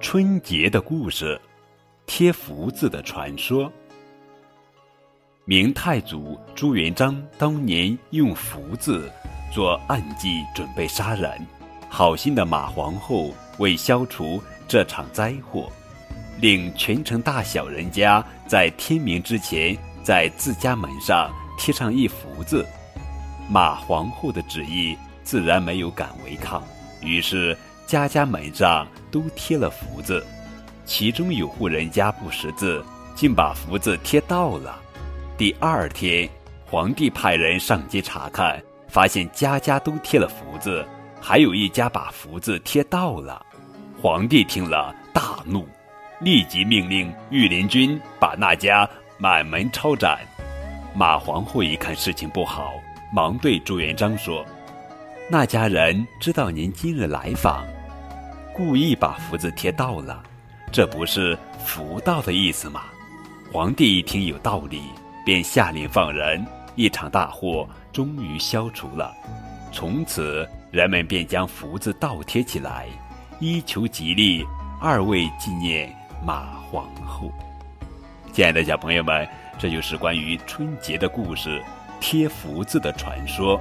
春节的故事，贴福字的传说。明太祖朱元璋当年用福字做暗计，准备杀人。好心的马皇后为消除这场灾祸，令全城大小人家在天明之前在自家门上贴上一福字。马皇后的旨意自然没有敢违抗，于是家家门上都贴了福字。其中有户人家不识字，竟把福字贴倒了。第二天，皇帝派人上街查看，发现家家都贴了福字，还有一家把福字贴倒了。皇帝听了大怒，立即命令御林军把那家满门抄斩。马皇后一看事情不好，忙对朱元璋说：“那家人知道您今日来访，故意把福字贴倒了，这不是福到的意思吗？”皇帝一听有道理。便下令放人，一场大祸终于消除了。从此，人们便将福字倒贴起来，一求吉利，二为纪念马皇后。亲爱的小朋友们，这就是关于春节的故事——贴福字的传说。